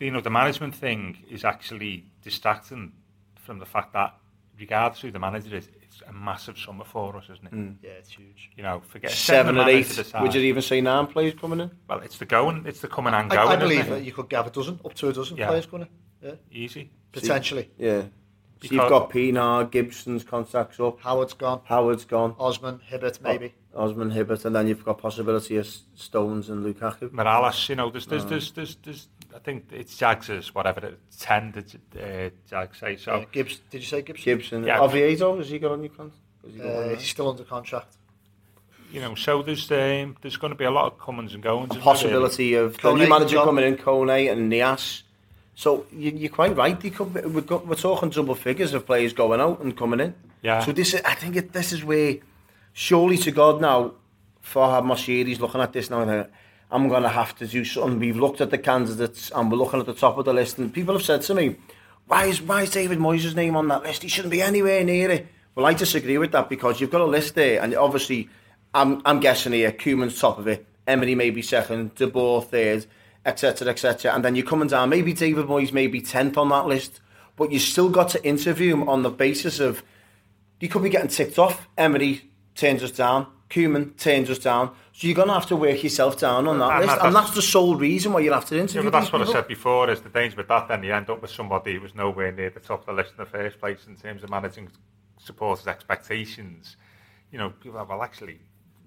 [SPEAKER 2] you know the management thing is actually distracting from the fact that regardless who the manager is, it's a massive summer for us, isn't it? Hmm.
[SPEAKER 1] yeah, it's huge.
[SPEAKER 2] You know, forget
[SPEAKER 3] Seven
[SPEAKER 2] the
[SPEAKER 3] or eight. Would you even say nine players coming in?
[SPEAKER 2] Well, it's the going, it's the coming and
[SPEAKER 1] I,
[SPEAKER 2] going.
[SPEAKER 1] I
[SPEAKER 2] isn't
[SPEAKER 1] believe that you could have a dozen, up to a dozen
[SPEAKER 2] Yeah.
[SPEAKER 1] players coming to, yeah,
[SPEAKER 2] easy.
[SPEAKER 1] potentially.
[SPEAKER 3] Yeah. So you've got Pienaar, Gibson's contracts up,
[SPEAKER 1] Howard's gone,
[SPEAKER 3] Howard's gone,
[SPEAKER 1] Osman, Hibbert, maybe.
[SPEAKER 3] Osman Hibbert, and then you've got possibility of Stones and Lukaku.
[SPEAKER 2] Mirallas, you know, there's, there's, uh. there's, there's, there's, I think it's Jags's whatever, it's 10 did uh, Jags say. So
[SPEAKER 1] yeah, Gibbs, did you say Gibson?
[SPEAKER 3] Gibson.
[SPEAKER 2] Yeah.
[SPEAKER 3] Oviedo, has he got a new contract? He
[SPEAKER 1] uh, he's still under contract.
[SPEAKER 2] You know, so there's um, there's going to be a lot of comings and goings.
[SPEAKER 3] A
[SPEAKER 2] possibility there, really?
[SPEAKER 3] of
[SPEAKER 1] Kone, the
[SPEAKER 3] new manager
[SPEAKER 1] John.
[SPEAKER 3] coming in, Kone and Nias. So you, you're quite right. They could, we're, got, we're talking double figures of players going out and coming in.
[SPEAKER 2] Yeah.
[SPEAKER 3] So this, is, I think it, this is where, surely to God now, Farhad Moshiri's looking at this now and thinking, I'm going to have to do something. We've looked at the candidates and we're looking at the top of the list. And people have said to me, why is why is David Moyes' name on that list? He shouldn't be anywhere near it. Well, I disagree with that because you've got a list there, and obviously, I'm I'm guessing here, Koeman's top of it, Emery maybe second, De Boer third, etc. etc. And then you're coming down, maybe David Moyes maybe tenth on that list, but you still got to interview him on the basis of you could be getting ticked off. Emery turns us down. Koeman turns us down. So you're going to have to work yourself down on that
[SPEAKER 2] And
[SPEAKER 3] list.
[SPEAKER 2] that-
[SPEAKER 3] and
[SPEAKER 2] that's-
[SPEAKER 3] that's the sole reason why you'll have to
[SPEAKER 2] Yeah,
[SPEAKER 3] interview
[SPEAKER 2] but that's
[SPEAKER 3] these
[SPEAKER 2] what I
[SPEAKER 3] people.
[SPEAKER 2] said before. Is the danger with that? Then you end up with somebody who was nowhere near the top of the list in the first place in terms of managing supporters' expectations. You know, people are, well, actually,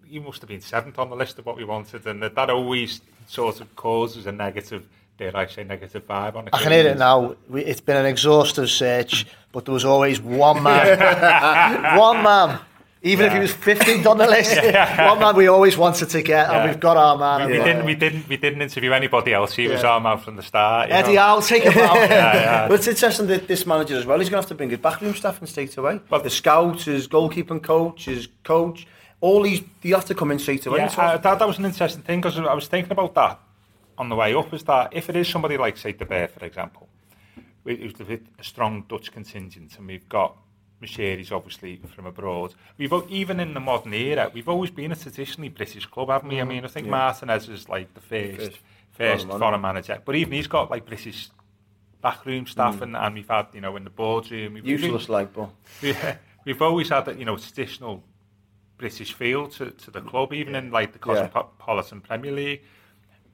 [SPEAKER 2] you must have been seventh on the list of what we wanted, and that, that always sort of causes a negative, dare I say, negative vibe on it.
[SPEAKER 1] I can hear it now. We, it's been an exhaustive search, but there was always one man. one man. Even if he was 15th on the list, one man we always wanted to get, and we've got our man.
[SPEAKER 2] We,
[SPEAKER 1] and, uh,
[SPEAKER 2] didn't, we didn't, we didn't interview anybody else. He was our man from the start.
[SPEAKER 1] Eddie,
[SPEAKER 2] know.
[SPEAKER 1] I'll take him out.
[SPEAKER 3] But it's interesting that this manager as well, he's going to have to bring his backroom staff and straight away.
[SPEAKER 2] Well-
[SPEAKER 3] the scouts, his goalkeeping coach, his coach, all these, You have to come in straight away.
[SPEAKER 2] Yeah, uh, that, that was an interesting thing because I was thinking about that on the way up. Is that if it is somebody like, say, De Boer, for example, we- who's a a strong Dutch contingent, and we've got Moshiri's obviously from abroad. We've even in the modern era, we've always been a traditionally British club, haven't we? I mm-hmm. mean, I think Martinez is like the first
[SPEAKER 3] First
[SPEAKER 2] first
[SPEAKER 3] foreign
[SPEAKER 2] foreign manager, but even he's got like British backroom staff, mm. and, and we've had you know in the boardroom, we've,
[SPEAKER 3] Useless, like, but
[SPEAKER 2] we, we've always had that, you know, traditional British feel to, to the club, even in like the Cosmopolitan Premier League.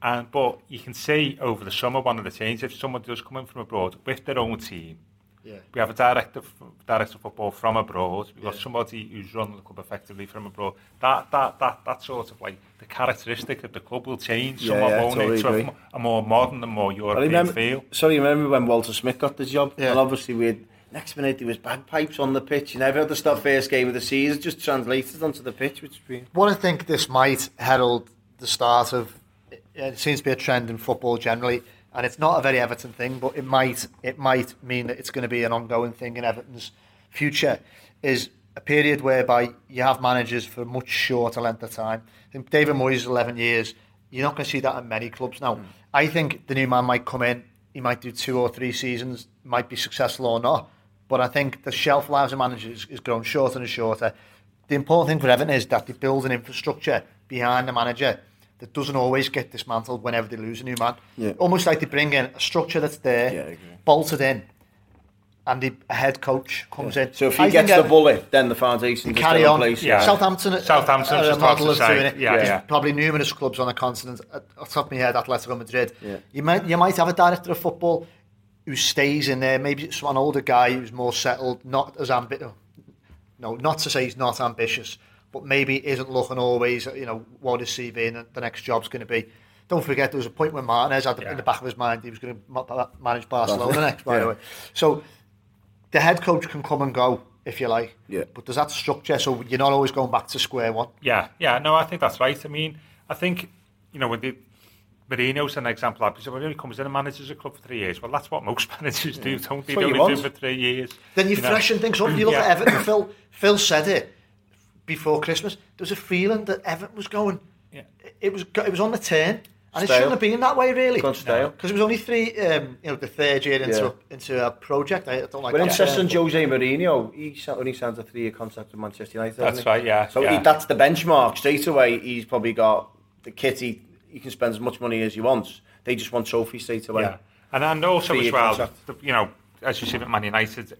[SPEAKER 2] And but you can see over the summer one of the changes if someone does come in from abroad with their own team.
[SPEAKER 1] Yeah.
[SPEAKER 2] We have a director f- director of football from abroad. We've got somebody who's run the club effectively from abroad. That that that that sort of like the characteristic of the club will change
[SPEAKER 3] Yeah,
[SPEAKER 2] somewhat,
[SPEAKER 3] yeah,
[SPEAKER 2] won't
[SPEAKER 3] totally
[SPEAKER 2] it? To a,
[SPEAKER 3] agree.
[SPEAKER 2] m- a more modern and more
[SPEAKER 3] I
[SPEAKER 2] European
[SPEAKER 3] remember,
[SPEAKER 2] feel.
[SPEAKER 3] sorry, remember when Walter Smith got the job?
[SPEAKER 1] Yeah.
[SPEAKER 3] And obviously we had, next minute there was bagpipes on the pitch. You never had to stop first game of the season, just translated onto the pitch, which is brilliant.
[SPEAKER 1] What I think this might herald the start of. It seems to be a trend in football generally, and it's not a very Everton thing, but it might it might mean that it's going to be an ongoing thing in Everton's future. Is a period whereby you have managers for a much shorter length of time. I think David Moyes, 11 years, you're not going to see that in many clubs now. Mm. I think the new man might come in, he might do two or three seasons, might be successful or not. But I think the shelf life of managers is growing shorter and shorter. The important thing for Everton is that they build an infrastructure behind the manager that doesn't always get dismantled whenever they lose a new man.
[SPEAKER 3] Yeah.
[SPEAKER 1] Almost like they bring in a structure that's there,
[SPEAKER 3] yeah,
[SPEAKER 1] bolted in, and the head coach comes
[SPEAKER 3] yeah.
[SPEAKER 1] in.
[SPEAKER 3] So if he I gets the bullet, then the foundation can
[SPEAKER 1] carry on.
[SPEAKER 3] Place,
[SPEAKER 1] yeah. Southampton,
[SPEAKER 2] Southampton,
[SPEAKER 1] are,
[SPEAKER 2] are a model of doing it.
[SPEAKER 1] Yeah, yeah. probably numerous clubs on the continent. At the top of my head, Atletico Madrid.
[SPEAKER 3] Yeah.
[SPEAKER 1] You might you might have a director of football who stays in there. Maybe it's an older guy who's more settled, not as ambitious. No, not to say he's not ambitious, but maybe isn't looking always. You know what his CV and the next job's going to be. Don't forget there was a point when Martinez had yeah. in the back of his mind he was going to manage Barcelona next. By yeah. the way, so the head coach can come and go if you like.
[SPEAKER 3] Yeah.
[SPEAKER 1] But does that structure so you're not always going back to square one?
[SPEAKER 2] Yeah, yeah. No, I think that's right. I mean, I think you know when the Mourinho's an example of because when he comes in and manages a club for three years, well, that's what most managers do, yeah. don't they? They only do for three years.
[SPEAKER 1] Then you, you freshen things up. You look yeah. at Everton. Phil, Phil said it before Christmas. There was a feeling that Everton was going.
[SPEAKER 2] Yeah.
[SPEAKER 1] It was it was on the turn. And stale. it shouldn't have been that way, really.
[SPEAKER 3] Because no.
[SPEAKER 1] it was only three, um, you know, the third year into yeah. into a project. I don't like. It.
[SPEAKER 3] But interesting, Jose Mourinho, he only signed a three-year contract with Manchester United.
[SPEAKER 2] That's right, yeah.
[SPEAKER 3] So
[SPEAKER 2] yeah.
[SPEAKER 3] He, that's the benchmark. Straight away, he's probably got the kitty. He can spend as much money as he wants. They just want trophies straight away.
[SPEAKER 2] Yeah. And and also as well, the, you know, as you see at Man United,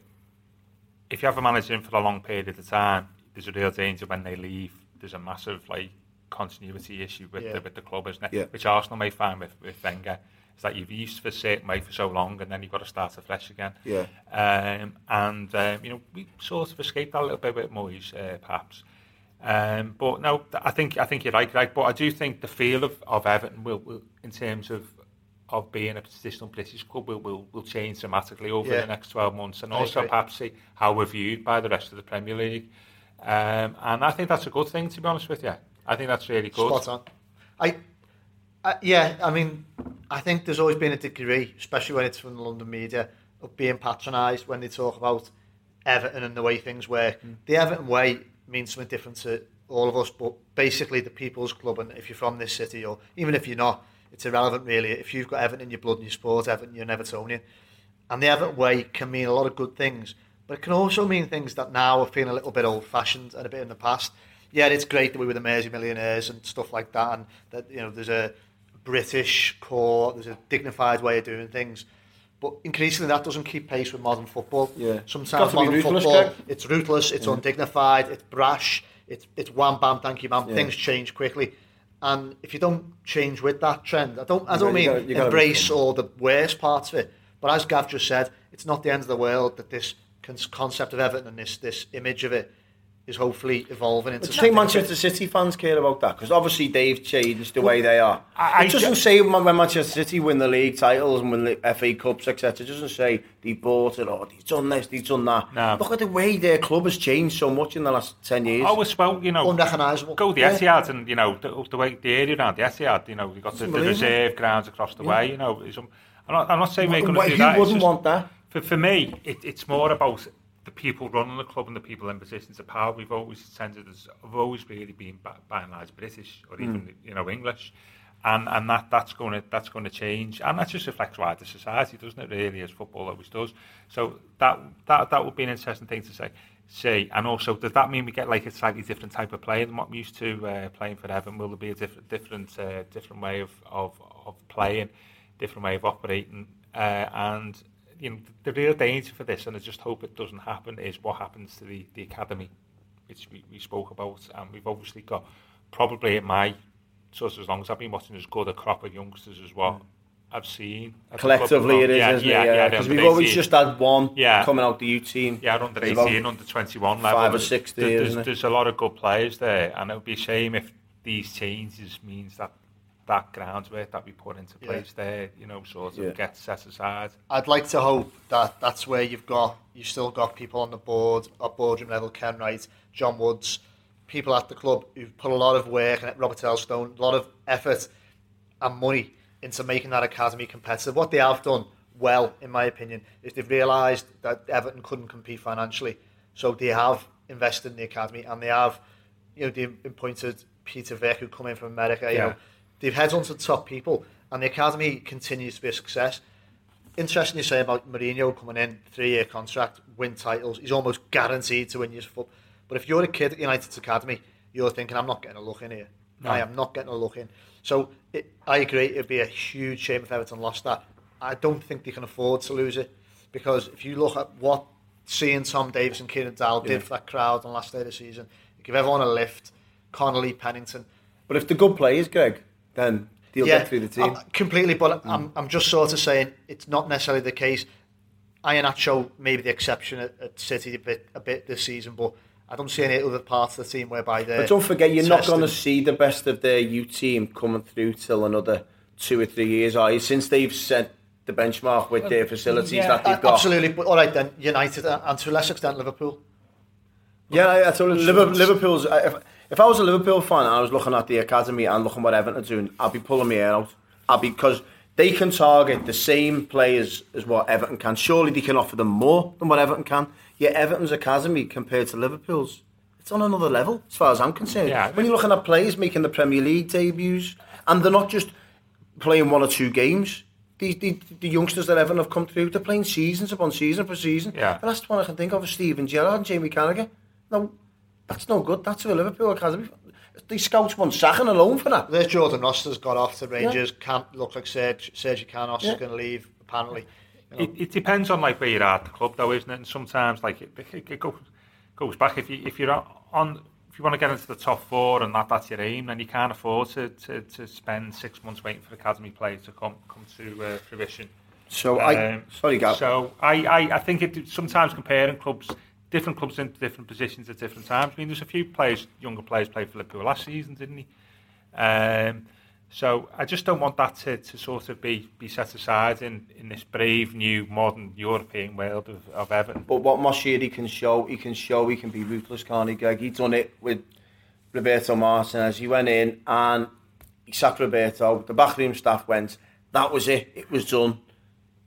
[SPEAKER 2] if you have a manager in for a long period of time, there's a real danger when they leave. There's a massive like continuity issue with, yeah. the, with the club, isn't it?
[SPEAKER 3] Yeah.
[SPEAKER 2] Which Arsenal may find with, with Wenger. Is that you've used for certain way for so long and then you've got to start afresh again.
[SPEAKER 3] Yeah.
[SPEAKER 2] Um, and, um, you know, we sort of escaped that a little bit with Moyes, uh, perhaps. Um, but no, I think I think you're right, right. But I do think the feel of, of Everton will, will, in terms of of being a traditional British club, will will, will change dramatically over yeah. the next 12 months, and I also agree. perhaps see how we're viewed by the rest of the Premier League. Um, and I think that's a good thing, to be honest with you. I think that's really good.
[SPEAKER 1] Spot on. I, I, yeah, I mean, I think there's always been a degree, especially when it's from the London media, of being patronised when they talk about Everton and the way things work. Mm. The Everton way means something different to all of us, but basically the people's club, and if you're from this city, or even if you're not, it's irrelevant really. If you've got Everton in your blood and you sport Everton, you're an Evertonian. And the Everton way can mean a lot of good things, but it can also mean things that now are feeling a little bit old-fashioned and a bit in the past yeah, it's great that we were the Mersey Millionaires and stuff like that, and that you know there's a British core, there's a dignified way of doing things. But increasingly, that doesn't keep pace with modern football.
[SPEAKER 3] Yeah.
[SPEAKER 1] Sometimes modern ruthless, football, Greg. it's ruthless, it's yeah. undignified, it's brash, it's it's wham bam, thank you, man. Yeah. Things change quickly, and if you don't change with that trend, I don't I don't mean gotta, embrace all the worst parts of it. But as Gav just said, it's not the end of the world that this concept of Everton and this this image of it is hopefully evolving into.
[SPEAKER 3] Do you think Manchester City fans care about that? Because obviously they've changed the way they are. I, it doesn't say when Manchester City win the league titles and win the FA Cups, etc. It doesn't say they bought it or they've done this, they've done that.
[SPEAKER 2] No.
[SPEAKER 3] Look at the way their club has changed so much in the last 10 years.
[SPEAKER 2] Oh, well, you know,
[SPEAKER 1] unrecognisable.
[SPEAKER 2] Go the yeah. Etihad and, you know, the, the, way the area around the Etihad, you know, you've got the, the, reserve grounds across the yeah. way, you know. I'm not, I'm not saying we're going to do that.
[SPEAKER 3] Who wouldn't just, want that?
[SPEAKER 2] For, for me, it, it's more about the people running the club and the people in positions of power. We've always tended as have always really been by, by and large British or even mm. you know English, and and that that's going to that's going to change, and that just reflects wider society, doesn't it? Really, as football always does. So that that that would be an interesting thing to say. Say, and also, does that mean we get like a slightly different type of player than what we used to uh, playing for Everton? Will there be a different different uh, different way of, of of playing, different way of operating, uh, and you know, the real danger for this, and I just hope it doesn't happen, is what happens to the, the academy, which we, we spoke about. And we've obviously got, probably at my, sort of as long as I've been watching, as good a crop of youngsters as what mm. I've seen.
[SPEAKER 3] Collectively, it is, yeah, isn't yeah, it? Yeah, because yeah, we've always just had one
[SPEAKER 2] yeah.
[SPEAKER 3] coming out the U team.
[SPEAKER 2] Yeah, under 18, under 21 level.
[SPEAKER 3] Five or six
[SPEAKER 2] there's, there's, there's a lot of good players there, and it would be a shame if these changes means that that groundwork that we put into place yeah. there, you know, sort of yeah. gets set aside.
[SPEAKER 1] I'd like to hope that that's where you've got, you've still got people on the board, at boardroom level, Ken Wright, Jon Woods, people at the club who've put a lot of work, and Robert Elstone, a lot of effort and money into making that academy competitive. What they have done well, in my opinion, is they've realised that Everton couldn't compete financially, so they have invested in the academy and they have, you know, they've appointed Peter Vick who come in from America. You
[SPEAKER 2] Yeah.
[SPEAKER 1] know, they've headhunted top people, and the academy continues to be a success. Interesting you say about Mourinho coming in, three-year contract, win titles. He's almost guaranteed to win your foot. But if you're a kid at United's academy, you're thinking, I'm not getting a look in here.
[SPEAKER 2] No.
[SPEAKER 1] I am not getting a look in. So it, I agree, it'd be a huge shame if Everton lost that. I don't think they can afford to lose it because if you look at what seeing Tom Davies and Kieran Dowell
[SPEAKER 3] Yeah.
[SPEAKER 1] did for that crowd on the last day of the season, give everyone a lift. Connolly, Pennington,
[SPEAKER 3] But if the good players, Greg, then they'll get through the team.
[SPEAKER 1] uh, completely, but I'm, I'm just sort of saying it's not necessarily the case. Iheanacho may be the exception at, at City a bit, a bit this season, but I don't see any other parts of the team whereby they're.
[SPEAKER 3] But don't forget, you're not going to see the best of their U team coming through till another two or three years, are you? Since they've set the benchmark with their facilities
[SPEAKER 2] yeah,
[SPEAKER 3] that they've got.
[SPEAKER 1] Absolutely, but all right then, United and to a lesser extent Liverpool.
[SPEAKER 3] Yeah, I, I told you, Liverpool's. I- If, I was a Liverpool fan and I was looking at the academy and looking what Everton are doing, I'd be pulling my hair out. I'd be because they can target the same players as what Everton can. Surely they can offer them more than what Everton can. Yet Everton's academy compared to Liverpool's, it's on another level as far as I'm concerned.
[SPEAKER 2] Yeah.
[SPEAKER 3] When you're looking at players making the Premier League debuts, and they're not just playing one or two games. The, the, the youngsters that Everton have come through, they're playing seasons upon season for season.
[SPEAKER 2] Yeah.
[SPEAKER 3] The last one I can think of is Steven Gerrard and Jamie Carragher. No, That's no good. That's a Liverpool Academy. They scouts want Sachin alone for that.
[SPEAKER 1] There's Jordan Oster's got off the Rangers. Yeah. Can't look like Serge. Serge Canos
[SPEAKER 3] yeah.
[SPEAKER 1] is going to leave, apparently. You know.
[SPEAKER 2] it, it depends on like where you're at the club, though, isn't it? And sometimes like it, it, it goes, goes back. If you if you're on if you want to get into the top four and that that's your aim, then you can't afford to to, to spend six months waiting for academy players to come come to uh, fruition.
[SPEAKER 3] So
[SPEAKER 2] um, I
[SPEAKER 3] sorry, Gav.
[SPEAKER 2] So I, I I think it sometimes comparing clubs different clubs in different positions at different times. I mean, there's a few players, younger players, played for Liverpool last season, didn't he? Um, so I just don't want that to, to sort of be, be set aside in, in this brave new modern European world of, of Everton.
[SPEAKER 3] But what Moshiri can show, he can show he can be ruthless, can't he, Greg? He done it with Roberto Martinez. He went in and he sacked Roberto. The backroom staff went. That was it. It was done.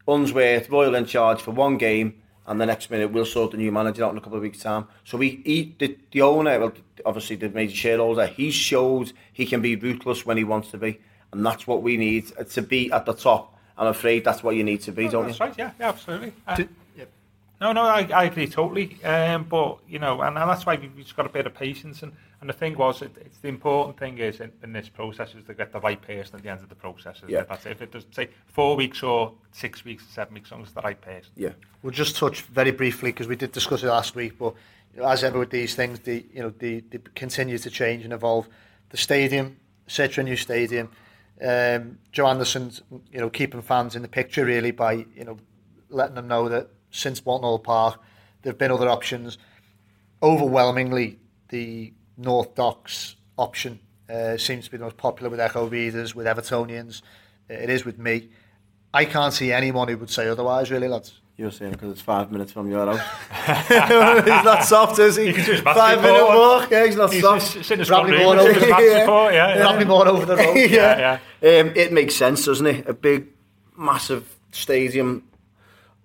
[SPEAKER 3] Unsworth, Royal in charge for one game, and the next minute we'll sort the new manager out in a couple of weeks' time. So he, he the, the owner, well, obviously the major shareholder, he showed he can be ruthless when he wants to be, and that's what we need to be at the top. I'm afraid that's what you need to be, don't you?
[SPEAKER 2] That's right, yeah, yeah absolutely. Uh,
[SPEAKER 1] Did- yeah.
[SPEAKER 2] No, no, I, I agree totally. Um, but you know, and, and that's why we've just got a bit of patience. And, and the thing was, it, it's the important thing is in, in this process is to get the right person at the end of the process. isn't it?
[SPEAKER 3] Yeah.
[SPEAKER 2] That's it. If it does take four weeks or six weeks, seven weeks, as long as it's the right person.
[SPEAKER 3] Yeah.
[SPEAKER 1] We'll just touch very briefly because we did discuss it last week. But you know, as ever with these things, the you know the, they continue to change and evolve. The stadium, such a new stadium. Um, Joe Anderson's you know keeping fans in the picture really by you know letting them know that since Walton Hall Park, there've been other options. Overwhelmingly, the North Docks option uh, seems to be the most popular with Echo readers, with Evertonians. Uh, It is with me. I can't see anyone who would say otherwise, really, lads.
[SPEAKER 3] You're saying because it's five minutes from your house. he's not soft, is he?
[SPEAKER 2] He can do his
[SPEAKER 3] five minute walk. Yeah, he's not
[SPEAKER 2] He's
[SPEAKER 3] soft.
[SPEAKER 2] just sitting in
[SPEAKER 1] Probably
[SPEAKER 2] front room
[SPEAKER 1] going
[SPEAKER 2] and doing his
[SPEAKER 3] over-
[SPEAKER 2] match
[SPEAKER 3] Yeah.
[SPEAKER 2] support, yeah, yeah.
[SPEAKER 1] Probably more over the road.
[SPEAKER 2] yeah,
[SPEAKER 3] Um, it makes sense, doesn't it? A big, massive stadium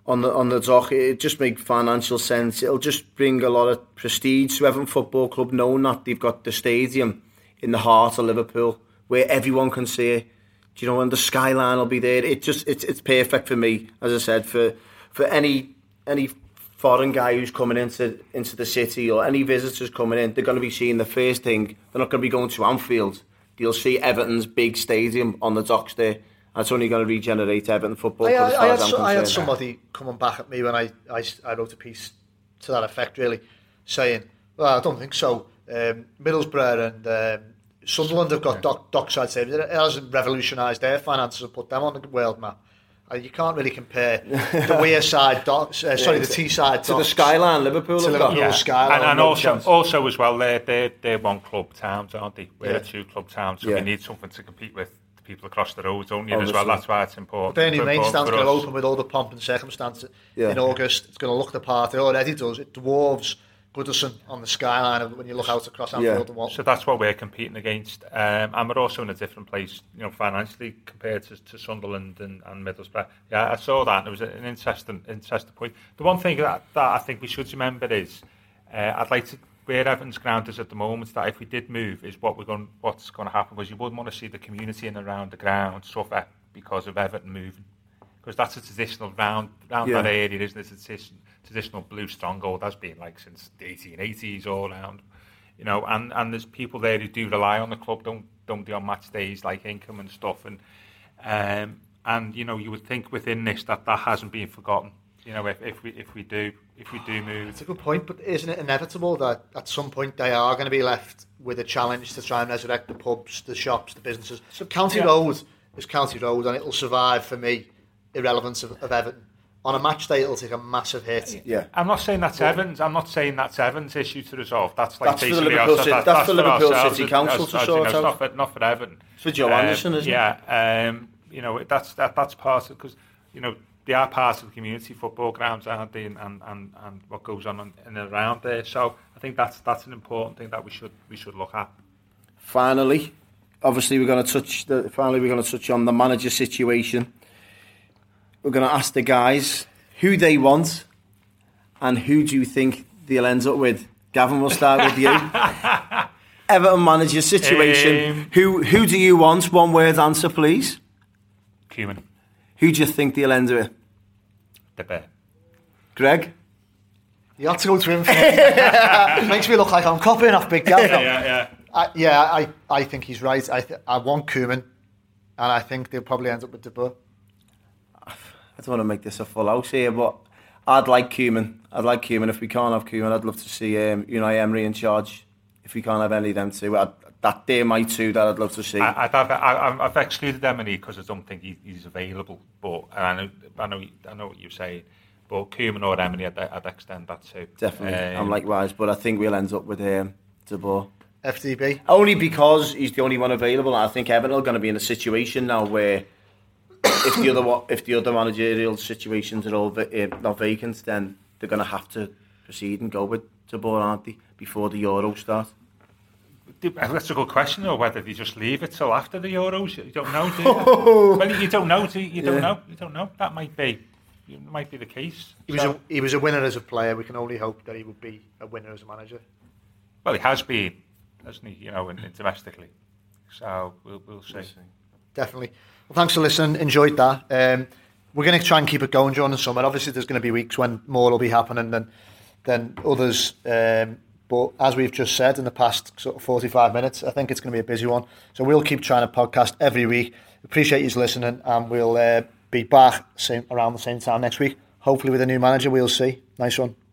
[SPEAKER 3] on the on the dock. It just makes financial sense. It'll just bring a lot of prestige to Everton Football Club, knowing that they've got the stadium in the heart of Liverpool, where everyone can see it. Do you know, and the skyline will be there. It just it's it's perfect for me, as I said, for for any any foreign guy who's coming into into the city or any visitors coming in. They're going to be seeing the first thing. They're not going to be going to Anfield. You'll see Everton's big stadium on the docks there. And it's only going to regenerate Everton football
[SPEAKER 1] I,
[SPEAKER 3] club as
[SPEAKER 1] I,
[SPEAKER 3] far
[SPEAKER 1] I,
[SPEAKER 3] as
[SPEAKER 1] had,
[SPEAKER 3] I'm
[SPEAKER 1] so- I had somebody coming back at me when I, I, I wrote a piece to that effect, really, saying, well, I don't think so. Um, Middlesbrough and um, Sunderland have got dock, dockside stadiums. It hasn't revolutionised their finances and put them on the world map. Uh, you can't really compare the Wearside docks, uh, sorry,
[SPEAKER 3] Yeah,
[SPEAKER 1] the
[SPEAKER 3] to-
[SPEAKER 1] Teesside
[SPEAKER 3] to the skyline Liverpool
[SPEAKER 1] To
[SPEAKER 3] have got.
[SPEAKER 1] Liverpool. skyline,
[SPEAKER 2] And, and also,
[SPEAKER 1] chance.
[SPEAKER 2] also as well, they're, they're, they're one club towns, aren't they? We're
[SPEAKER 1] Yeah.
[SPEAKER 2] a two club town, so
[SPEAKER 3] Yeah.
[SPEAKER 2] we need something to compete with the people across the road, don't you? As well, that's why it's important.
[SPEAKER 1] Burnley main
[SPEAKER 2] important
[SPEAKER 1] stand's going to open with all the pomp and circumstance
[SPEAKER 3] Yeah.
[SPEAKER 1] in August. It's going to look the part. It already does. It dwarves Goodison on the skyline when you look out across Anfield yeah. and what.
[SPEAKER 2] So that's what we're competing against. Um, and we're also in a different place, you know, financially compared to, to Sunderland and, and Middlesbrough. Yeah, I saw that. And it was an interesting, interesting point. The one thing that, that I think we should remember is, uh, I'd like to where Everton's ground is at the moment, that if we did move, is what we're going, what's going to happen. Because you wouldn't want to see the community in and around the ground suffer because of Everton moving. Because that's a traditional round, round yeah. that area, isn't it? It's a traditional blue stronghold. That's been like since the 1880s all around. You know, and, and there's people there who do rely on the club, don't don't be on match days like income and stuff. And um, and you know, you would think within this that that hasn't been forgotten. You know, if, if we if we do if we do move,
[SPEAKER 1] it's a good point. But isn't it inevitable that at some point they are going to be left with a challenge to try and resurrect the pubs, the shops, the businesses? So County yeah. Road is County Road, and it'll survive for me. Irrelevance of, of Everton on a match day, it'll take a massive hit.
[SPEAKER 3] Yeah,
[SPEAKER 2] I'm not saying that's but, Evans. I'm not saying that's Evans' issue to resolve. That's like
[SPEAKER 3] that's for the Liverpool, City, that's, that's, for Liverpool City Council as, to sort
[SPEAKER 2] out. Not for, not for Everton.
[SPEAKER 3] It's for Joe um, Anderson, isn't
[SPEAKER 2] yeah, it? Yeah, um, you know that's that, that's part of because you know they are part of the community football grounds, aren't they? And, and, and, and what goes on in and around there. So I think that's that's an important thing that we should we should look at.
[SPEAKER 3] Finally, obviously we're going to touch the finally we're going to touch on the manager situation. We're going to ask the guys who they want and who do you think they'll end up with. Gavin, we'll start with you. Everton manager situation. Um, who who do you want? One word answer, please.
[SPEAKER 2] Koeman.
[SPEAKER 3] Who do you think they'll end with?
[SPEAKER 2] De Boer.
[SPEAKER 3] Greg?
[SPEAKER 1] You have to go to him. it makes me look like I'm copying off Big Gav.
[SPEAKER 2] yeah, yeah.
[SPEAKER 1] I, yeah, I, I think he's right. I, th- I want Koeman, and I think they'll probably end up with De Boer.
[SPEAKER 3] I don't want to make this a full house here, but I'd like Koeman. I'd like Koeman. If we can't have Koeman, I'd love to see um, Unai Emery in charge. If we can't have any of them two, I'd, that they're my two that I'd love to see.
[SPEAKER 2] I, I've, I've, I've excluded Emery because I don't think he, he's available. But I know, I know, I know what you're saying. But Koeman or Emery, I'd, I'd extend that too.
[SPEAKER 3] Definitely, um, I'm likewise. But I think we'll end up with um, De Boer.
[SPEAKER 1] FDB.
[SPEAKER 3] Only because he's the only one available. I think Everton are going to be in a situation now where if the other if the other managerial situations are all uh, not vacant, then they're going to have to proceed and go with De Boer, aren't they, before the Euro starts?
[SPEAKER 2] That's a good question, or whether they just leave it till after the Euros. You don't know, do you? well, you don't know, do you? You don't yeah. know. You don't know. That might be, it might be the case.
[SPEAKER 1] He was a he was a winner as a player. We can only hope that he would be a winner as a manager.
[SPEAKER 2] Well, he has been, hasn't he? You know, in, in domestically. So we'll we'll see.
[SPEAKER 1] Definitely. Well, thanks for listening. Enjoyed that. Um, we're going to try and keep it going during the summer. Obviously, there's going to be weeks when more will be happening than than others. Um, but as we've just said in the past sort of 45 minutes, I think it's going to be a busy one. So we'll keep trying to podcast every week. Appreciate you listening, and we'll uh, be back same, around the same time next week. Hopefully with a new manager, we'll see. Nice one.